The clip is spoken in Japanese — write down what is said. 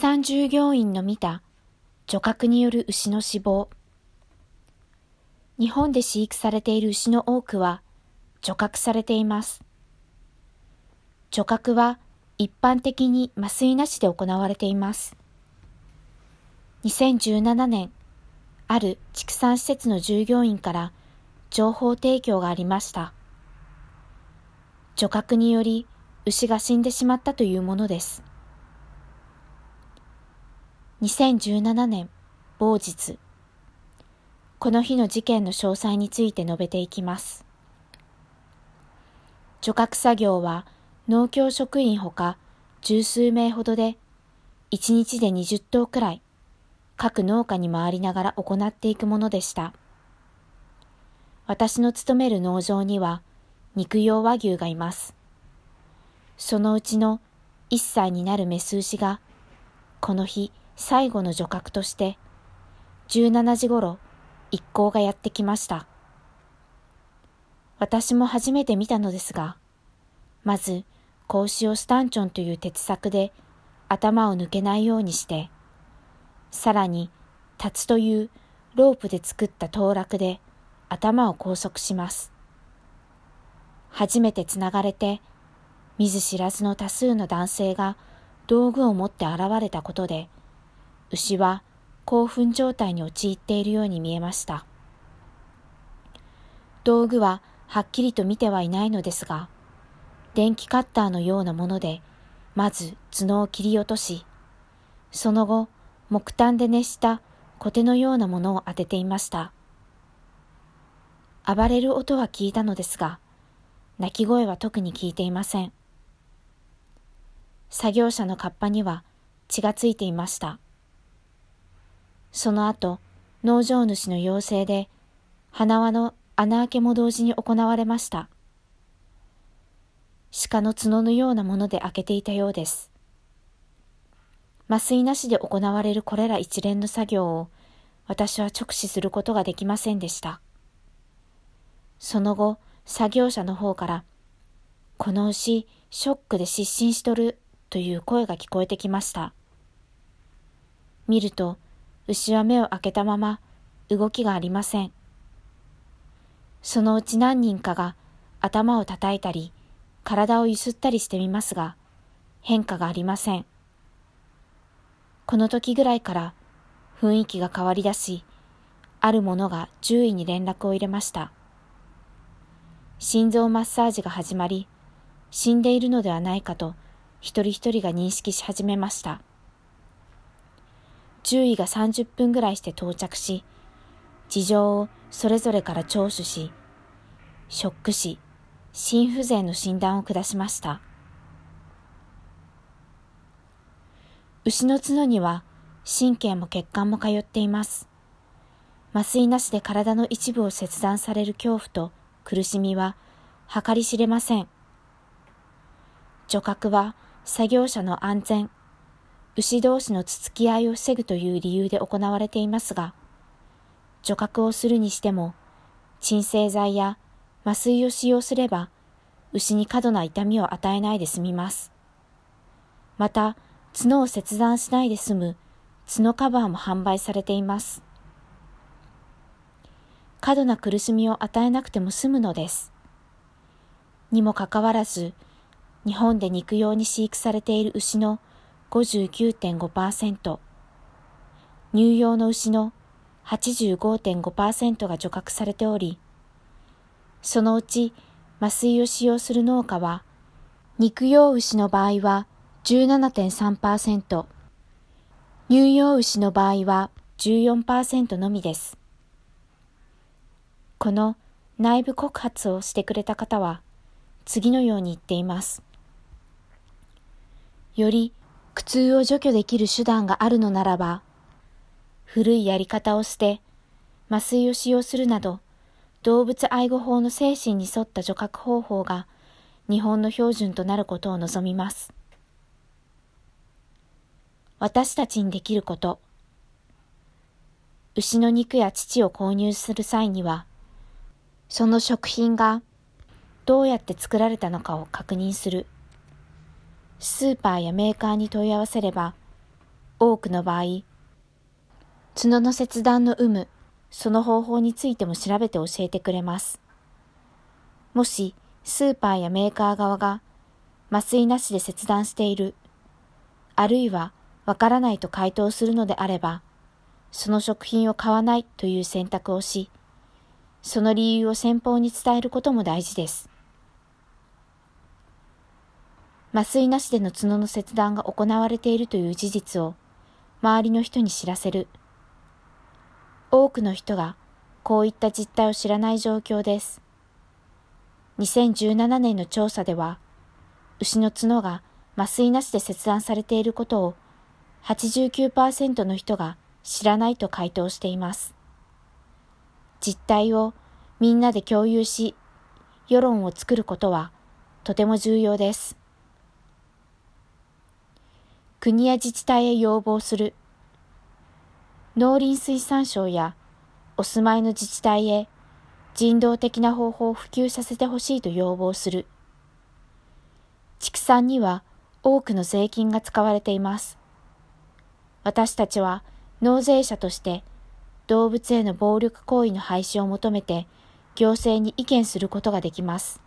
産従業員の見た除覚による牛の死亡。日本で飼育されている牛の多くは除覚されています。除覚は一般的に麻酔なしで行われています。2017年、ある畜産施設の従業員から情報提供がありました。除覚により牛が死んでしまったというものです。2017年某日この日の事件の詳細について述べていきます。除覚作業は農協職員ほか十数名ほどで1日で20頭くらい各農家に回りながら行っていくものでした。私の勤める農場には肉用和牛がいます。そのうちの1歳になるメス牛がこの日最後の除覚として17時ごろ一行がやってきました。私も初めて見たのですが、まず、格子をスタンチョンという鉄柵で頭を抜けないようにして、さらに、立つというロープで作った当落で頭を拘束します。初めてつながれて、見ず知らずの多数の男性が道具を持って現れたことで、牛は興奮状態に陥っているように見えました。道具ははっきりと見てはいないのですが、電気カッターのようなもので、まず角を切り落とし、その後、木炭で熱したコテのようなものを当てていました。暴れる音は聞いたのですが、鳴き声は特に聞いていません。作業者のカッパには血がついていました。その後、農場主の要請で、花輪の穴開けも同時に行われました。鹿の角のようなもので開けていたようです。麻酔なしで行われるこれら一連の作業を私は直視することができませんでした。その後、作業者の方から、この牛、ショックで失神しとるという声が聞こえてきました。見ると、牛は目を開けたまま動きがありません。そのうち何人かが頭を叩いたり、体をゆすったりしてみますが、変化がありません。この時ぐらいから雰囲気が変わりだし、ある者が獣医に連絡を入れました。心臓マッサージが始まり、死んでいるのではないかと一人一人が認識し始めました。獣医が30分ぐらいして到着し、事情をそれぞれから聴取し、ショック死、心不全の診断を下しました。牛の角には神経も血管も通っています。麻酔なしで体の一部を切断される恐怖と苦しみは計り知れません。除覚は作業者の安全、牛同士のつつき合いを防ぐという理由で行われていますが、除覚をするにしても、鎮静剤や麻酔を使用すれば、牛に過度な痛みを与えないで済みます。また、角を切断しないで済む角カバーも販売されています。過度な苦しみを与えなくても済むのです。にもかかわらず、日本で肉用に飼育されている牛の59.5%、乳用の牛の85.5%が除覚されており、そのうち麻酔を使用する農家は、肉用牛の場合は17.3%、乳用牛の場合は14%のみです。この内部告発をしてくれた方は、次のように言っています。より苦痛を除去できる手段があるのならば、古いやり方を捨て、麻酔を使用するなど、動物愛護法の精神に沿った除覚方法が日本の標準となることを望みます。私たちにできること。牛の肉や乳を購入する際には、その食品がどうやって作られたのかを確認する。スーパーやメーカーに問い合わせれば、多くの場合、角の切断の有無、その方法についても調べて教えてくれます。もし、スーパーやメーカー側が麻酔なしで切断している、あるいはわからないと回答するのであれば、その食品を買わないという選択をし、その理由を先方に伝えることも大事です。麻酔なしでの角の切断が行われているという事実を周りの人に知らせる。多くの人がこういった実態を知らない状況です。2017年の調査では、牛の角が麻酔なしで切断されていることを89%の人が知らないと回答しています。実態をみんなで共有し、世論を作ることはとても重要です。国や自治体へ要望する。農林水産省やお住まいの自治体へ人道的な方法を普及させてほしいと要望する。畜産には多くの税金が使われています。私たちは納税者として動物への暴力行為の廃止を求めて行政に意見することができます。